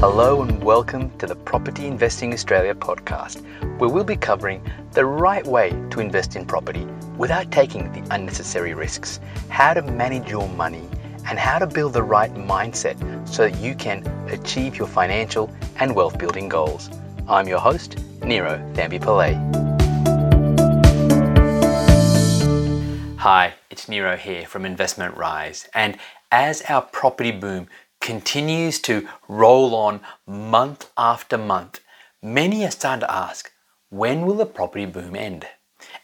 Hello and welcome to the Property Investing Australia podcast, where we'll be covering the right way to invest in property without taking the unnecessary risks, how to manage your money, and how to build the right mindset so that you can achieve your financial and wealth building goals. I'm your host, Nero Thambi Pillay. Hi, it's Niro here from Investment Rise, and as our property boom continues to roll on month after month, many are starting to ask, when will the property boom end?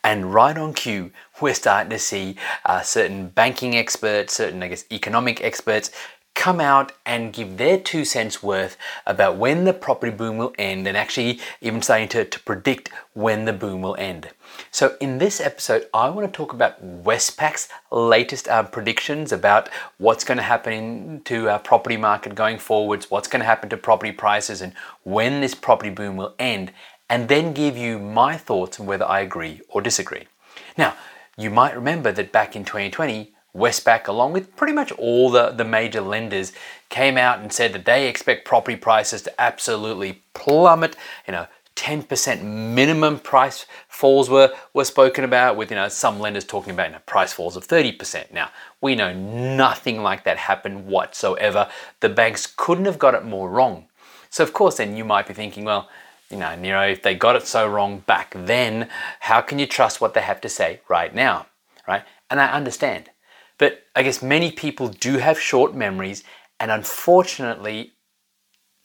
And right on cue, we're starting to see uh, certain banking experts, certain, I guess, economic experts come out and give their two cents worth about when the property boom will end and actually even starting to, to predict when the boom will end. So, in this episode, I want to talk about Westpac's latest uh, predictions about what's going to happen to our property market going forwards, what's going to happen to property prices, and when this property boom will end, and then give you my thoughts on whether I agree or disagree. Now, you might remember that back in 2020, Westpac, along with pretty much all the, the major lenders, came out and said that they expect property prices to absolutely plummet. You know, 10% minimum price falls were, were spoken about, with you know some lenders talking about you know, price falls of 30%. Now, we know nothing like that happened whatsoever. The banks couldn't have got it more wrong. So, of course, then you might be thinking, well, you know, Niro, if they got it so wrong back then, how can you trust what they have to say right now? Right? And I understand. But I guess many people do have short memories, and unfortunately,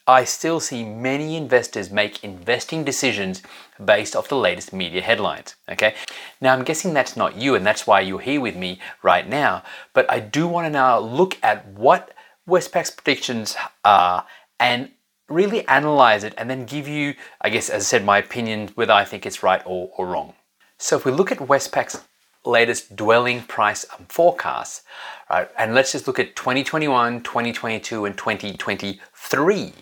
I still see many investors make investing decisions based off the latest media headlines. Okay, now I'm guessing that's not you, and that's why you're here with me right now. But I do want to now look at what Westpac's predictions are and really analyze it and then give you, I guess, as I said, my opinion whether I think it's right or, or wrong. So if we look at Westpac's latest dwelling price forecasts. right, and let's just look at 2021, 2022, and 2023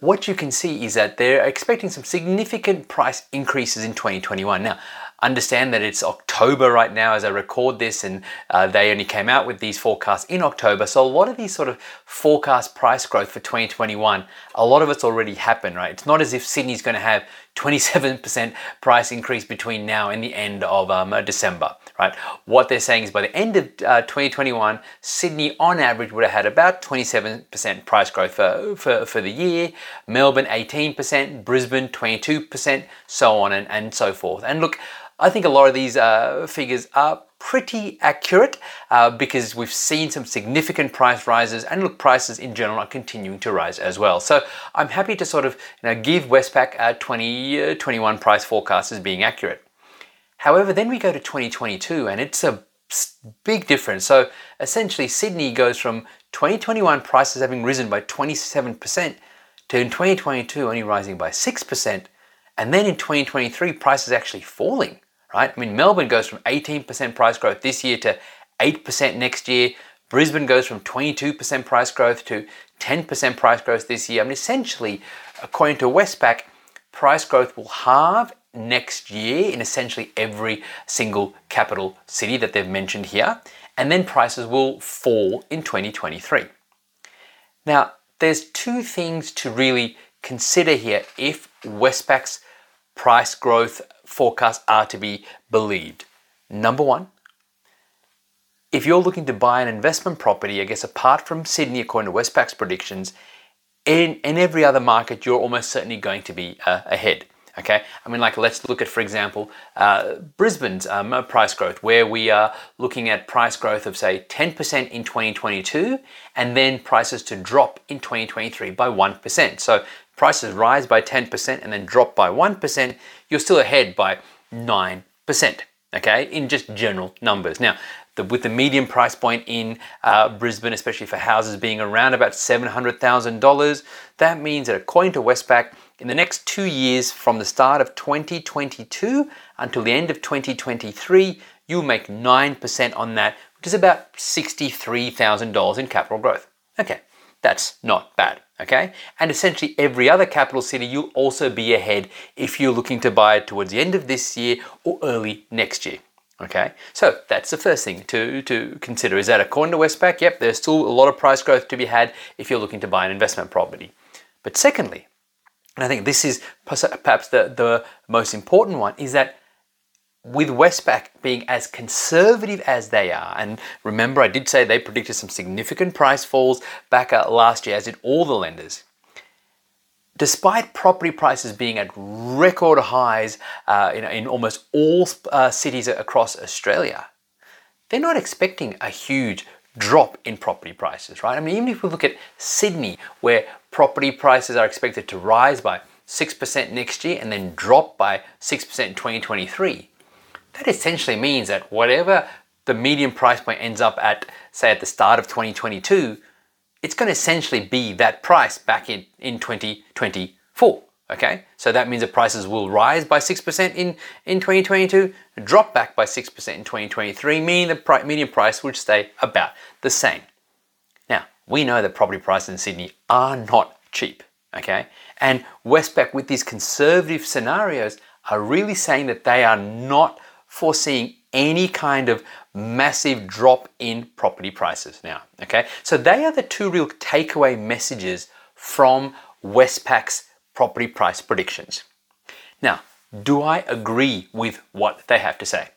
what you can see is that they're expecting some significant price increases in 2021. Now, understand that it's October right now as I record this, and uh, they only came out with these forecasts in October. So, a lot of these sort of forecast price growth for 2021, a lot of it's already happened, right? It's not as if Sydney's going to have 27% price increase between now and the end of um, December, right? What they're saying is by the end of uh, 2021, Sydney on average would have had about 27% price growth for, for, for the year, Melbourne 18%, Brisbane 22%, so on and, and so forth. And look, I think a lot of these uh, figures are pretty accurate uh, because we've seen some significant price rises and look prices in general are continuing to rise as well. So i'm happy to sort of you know, give westpac a 2021 uh, price forecast as being accurate. However then we go to 2022 and it's a big difference. So essentially sydney goes from 2021 prices having risen by 27% to in 2022 only rising by 6% and then in 2023 prices actually falling right? I mean, Melbourne goes from 18% price growth this year to 8% next year. Brisbane goes from 22% price growth to 10% price growth this year. I mean, essentially, according to Westpac, price growth will halve next year in essentially every single capital city that they've mentioned here, and then prices will fall in 2023. Now, there's two things to really consider here if Westpac's price growth forecasts are to be believed. Number one, if you're looking to buy an investment property, I guess apart from Sydney, according to Westpac's predictions, in, in every other market, you're almost certainly going to be uh, ahead. Okay, I mean, like let's look at, for example, uh, Brisbane's um, price growth, where we are looking at price growth of say 10% in 2022, and then prices to drop in 2023 by 1%. So prices rise by 10% and then drop by 1%, you're still ahead by 9%, okay, in just general numbers. Now, the, with the median price point in uh, Brisbane, especially for houses being around about $700,000, that means that according to Westpac, in the next two years from the start of 2022 until the end of 2023, you'll make 9% on that, which is about $63,000 in capital growth. Okay, that's not bad okay? And essentially every other capital city, you'll also be ahead if you're looking to buy towards the end of this year or early next year. Okay, so that's the first thing to, to consider. Is that according to Westpac? Yep, there's still a lot of price growth to be had if you're looking to buy an investment property. But secondly, and I think this is perhaps the, the most important one, is that with Westpac being as conservative as they are, and remember I did say they predicted some significant price falls back uh, last year, as did all the lenders. Despite property prices being at record highs uh, in, in, almost all uh, cities across Australia, they're not expecting a huge drop in property prices, right? I mean, even if we look at Sydney, where property prices are expected to rise by 6% next year and then drop by 6% in 2023, that essentially means that whatever the median price point ends up at, say at the start of 2022, it's going to essentially be that price back in, in 2024. Okay, so that means the prices will rise by 6% in, in 2022, drop back by 6% in 2023, meaning the median price would stay about the same. Now, we know that property prices in Sydney are not cheap, okay? And Westpac, with these conservative scenarios, are really saying that they are not foreseeing any kind of massive drop in property prices now. Okay, so they are the two real takeaway messages from Westpac's property price predictions. Now, do I agree with what they have to say?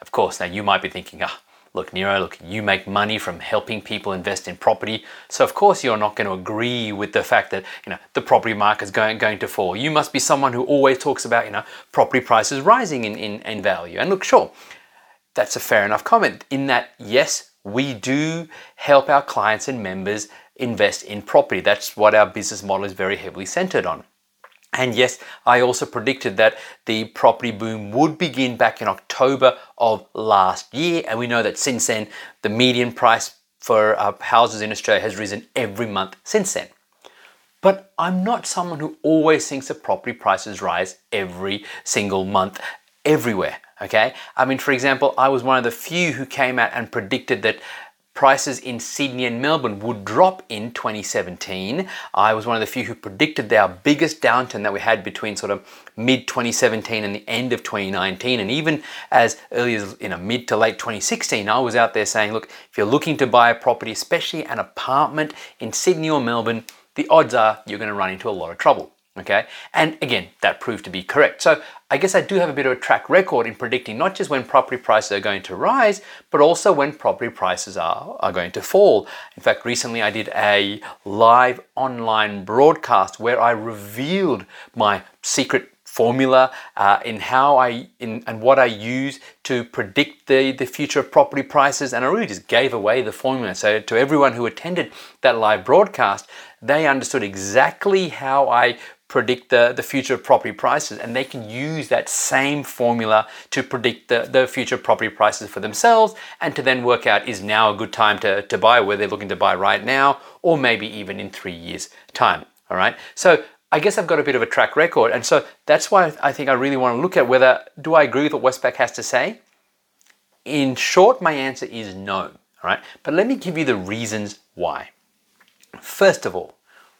Of course, now you might be thinking, ah, look, Niro, look, you make money from helping people invest in property. So of course you're not going to agree with the fact that, you know, the property market is going, going to fall. You must be someone who always talks about, you know, property prices rising in, in, in value. And look, sure, that's a fair enough comment in that, yes, we do help our clients and members invest in property. That's what our business model is very heavily centered on. And yes, I also predicted that the property boom would begin back in October of last year. And we know that since then, the median price for uh, houses in Australia has risen every month since then. But I'm not someone who always thinks that property prices rise every single month everywhere. Okay? I mean, for example, I was one of the few who came out and predicted that prices in Sydney and Melbourne would drop in 2017. I was one of the few who predicted our biggest downturn that we had between sort of mid 2017 and the end of 2019. And even as early as you know, mid to late 2016, I was out there saying, look, if you're looking to buy a property, especially an apartment in Sydney or Melbourne, the odds are you're going to run into a lot of trouble. Okay, and again, that proved to be correct. So I guess I do have a bit of a track record in predicting not just when property prices are going to rise, but also when property prices are, are going to fall. In fact, recently I did a live online broadcast where I revealed my secret formula uh, in how I in and what I use to predict the, the future of property prices and I really just gave away the formula so to everyone who attended that live broadcast they understood exactly how I predict the, the future of property prices and they can use that same formula to predict the, the future property prices for themselves and to then work out is now a good time to, to buy where they're looking to buy right now or maybe even in three years time all right? So I guess I've got a bit of a track record and so that's why I think I really want to look at whether do I agree with what Westpac has to say? In short my answer is no all right? But let me give you the reasons why. First of all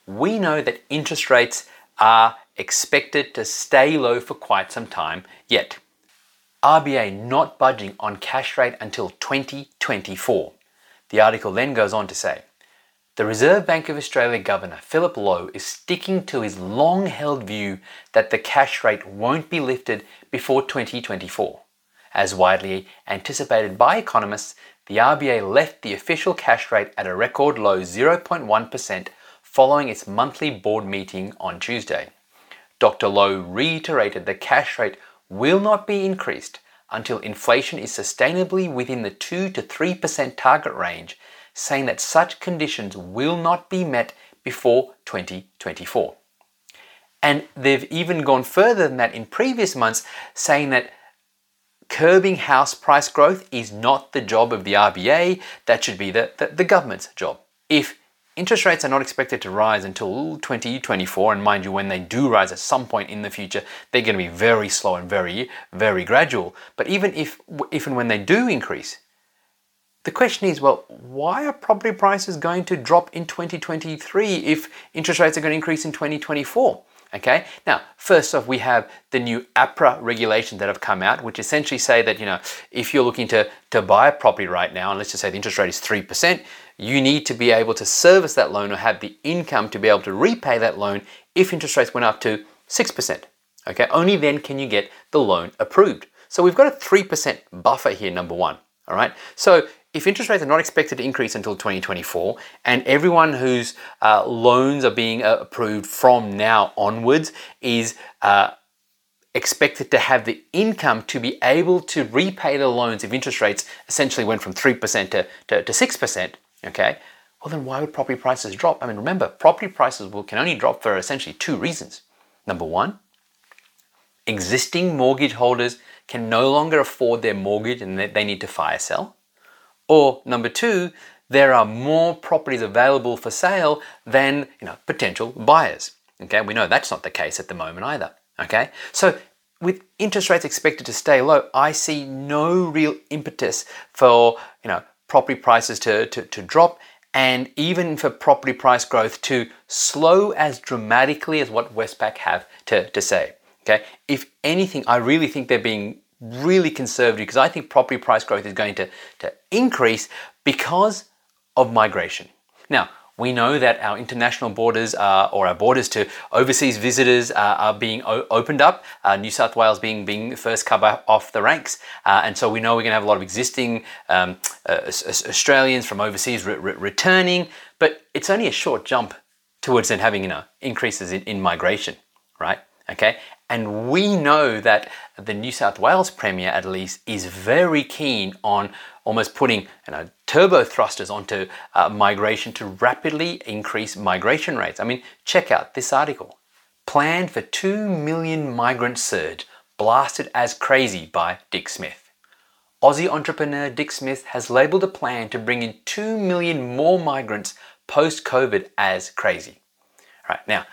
we know that interest rates are expected to stay low for quite some time yet. RBA not budging on cash rate until 2024. The article then goes on to say, the Reserve Bank of Australia Governor Philip Lowe is sticking to his long held view that the cash rate won't be lifted before 2024. As widely anticipated by economists, the RBA left the official cash rate at a record low 0.1% following its monthly board meeting on Tuesday. Dr. Lowe reiterated the cash rate will not be increased until inflation is sustainably within the 2 to 3% target range, saying that such conditions will not be met before 2024. And they've even gone further than that in previous months, saying that curbing house price growth is not the job of the RBA, that should be the, the, the government's job. If Interest rates are not expected to rise until 2024, and mind you, when they do rise at some point in the future, they're going to be very slow and very, very gradual. But even if, if and when they do increase, the question is, well, why are property prices going to drop in 2023 if interest rates are going to increase in 2024? Okay. Now, first off, we have the new APRA regulations that have come out, which essentially say that you know if you're looking to to buy a property right now, and let's just say the interest rate is three percent, you need to be able to service that loan or have the income to be able to repay that loan if interest rates went up to six percent. Okay. Only then can you get the loan approved. So we've got a three percent buffer here. Number one. All right. So if interest rates are not expected to increase until 2024, and everyone whose uh, loans are being uh, approved from now onwards is uh, expected to have the income to be able to repay the loans if interest rates essentially went from 3% to, to, to 6%, okay, well, then why would property prices drop? I mean, remember, property prices will, can only drop for essentially two reasons. Number one, existing mortgage holders can no longer afford their mortgage and they need to fire sell. Or number two, there are more properties available for sale than you know potential buyers. Okay, we know that's not the case at the moment either. Okay, so with interest rates expected to stay low, I see no real impetus for you know property prices to, to, to drop and even for property price growth to slow as dramatically as what Westpac have to, to say. Okay, if anything, I really think they're being really conservative because I think property price growth is going to, to increase because of migration. Now, we know that our international borders or our borders to overseas visitors are being o- opened up. Uh, New South Wales being being first cover off the ranks, uh, and so we know we're going to have a lot of existing um, uh, Australians from overseas re- re- returning. But it's only a short jump towards then having you know increases in, in migration, right? Okay, and we know that the New South Wales Premier, at least, is very keen on almost putting you know, turbo thrusters onto uh, migration to rapidly increase migration rates. I mean, check out this article. Plan for 2 million migrant surge, blasted as crazy by Dick Smith. Aussie entrepreneur Dick Smith has labelled a plan to bring in 2 million more migrants post COVID as crazy. All right, now,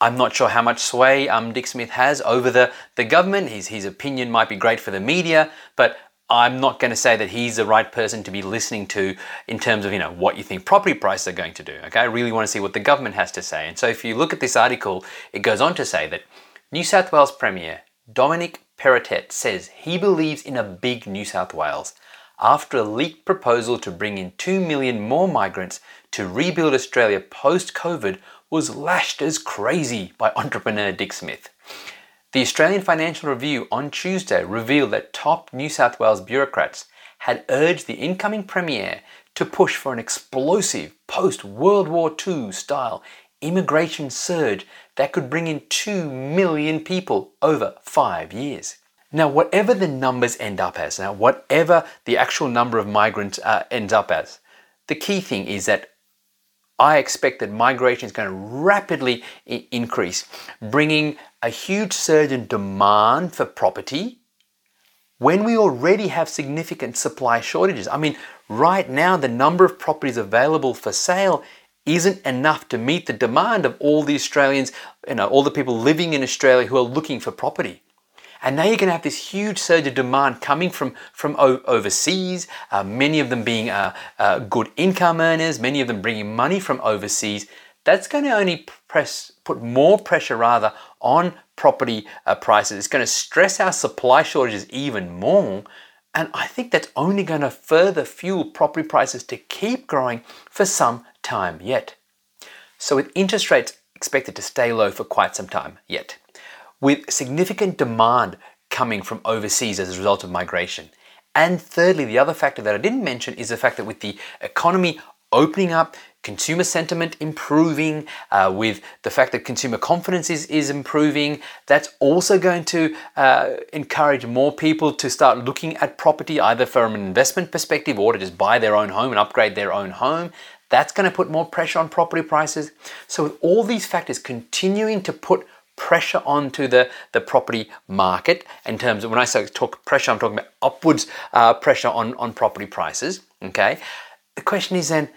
I'm not sure how much sway um, Dick Smith has over the, the government. His, his opinion might be great for the media, but I'm not going to say that he's the right person to be listening to in terms of you know what you think property prices are going to do. Okay, I really want to see what the government has to say. And so if you look at this article, it goes on to say that New South Wales Premier Dominic Perrottet says he believes in a big New South Wales after a leaked proposal to bring in 2 million more migrants to rebuild Australia post COVID was lashed as crazy by entrepreneur Dick Smith. The Australian Financial Review on Tuesday revealed that top New South Wales bureaucrats had urged the incoming Premier to push for an explosive post World War II style immigration surge that could bring in 2 million people over five years. Now, whatever the numbers end up as, now, whatever the actual number of migrants uh, ends up as, the key thing is that I expect that migration is going to rapidly I- increase, bringing a huge surge in demand for property when we already have significant supply shortages. I mean, right now, the number of properties available for sale isn't enough to meet the demand of all the Australians, you know, all the people living in Australia who are looking for property. And now you're going to have this huge surge of demand coming from, from overseas, uh, many of them being uh, uh, good income earners, many of them bringing money from overseas. That's going to only press, put more pressure rather on property uh, prices. It's going to stress our supply shortages even more. And I think that's only going to further fuel property prices to keep growing for some time yet. So, with interest rates expected to stay low for quite some time yet, with significant demand coming from overseas as a result of migration. And thirdly, the other factor that I didn't mention is the fact that with the economy opening up, consumer sentiment improving, uh, with the fact that consumer confidence is, is improving, that's also going to uh, encourage more people to start looking at property either from an investment perspective or to just buy their own home and upgrade their own home. That's going to put more pressure on property prices. So, with all these factors continuing to put pressure onto the, the property market in terms of when I say talk pressure, I'm talking about upwards uh, pressure on, on property prices. Okay. The question is then,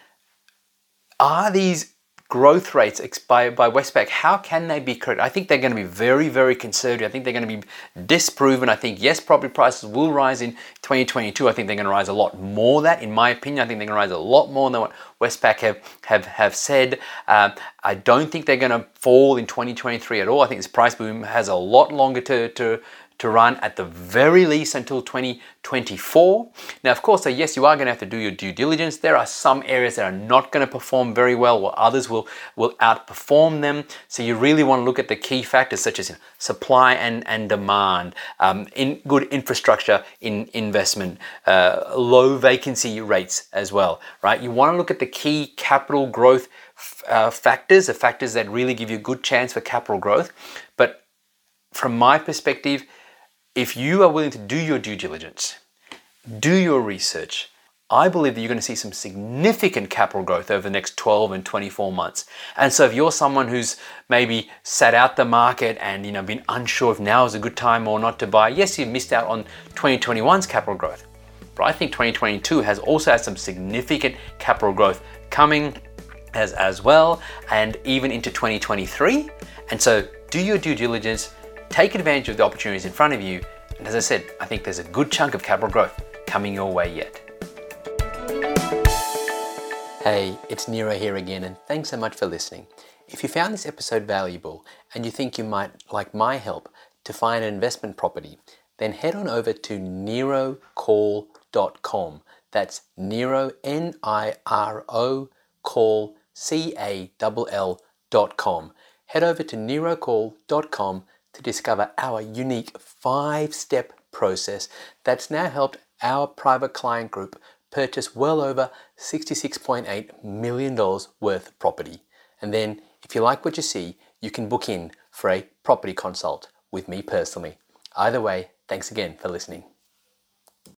are these growth rates by, by Westpac, how can they be correct? I think they're going to be very, very conservative. I think they're going to be disproven. I think, yes, property prices will rise in 2022. I think they're going to rise a lot more than that, in my opinion. I think they're going to rise a lot more than what Westpac have, have, have said. Um, I don't think they're going to fall in 2023 at all. I think this price boom has a lot longer to, to, to run at the very least until 2024. Now, of course, so yes, you are going to have to do your due diligence. There are some areas that are not going to perform very well, while others will, will outperform them. So you really want to look at the key factors such as supply and, and demand, um, in good infrastructure in investment, uh, low vacancy rates as well, right? You want to look at the key capital growth uh, factors, the factors that really give you a good chance for capital growth. But from my perspective, if you are willing to do your due diligence, do your research, I believe that you're going to see some significant capital growth over the next 12 and 24 months. And so if you're someone who's maybe sat out the market and you know been unsure if now is a good time or not to buy, yes, you missed out on 2021's capital growth. But I think 2022 has also had some significant capital growth coming as as well and even into 2023. And so do your due diligence, take advantage of the opportunities in front of you. And as I said, I think there's a good chunk of capital growth coming your way yet. Hey, it's Niro here again, and thanks so much for listening. If you found this episode valuable and you think you might like my help to find an investment property, then head on over to nirocall.com. That's Niro, N I R O, call, C A L L.com. Head over to nirocall.com to discover our unique five step process that's now helped our private client group purchase well over $66.8 million worth of property. And then, if you like what you see, you can book in for a property consult with me personally. Either way, thanks again for listening.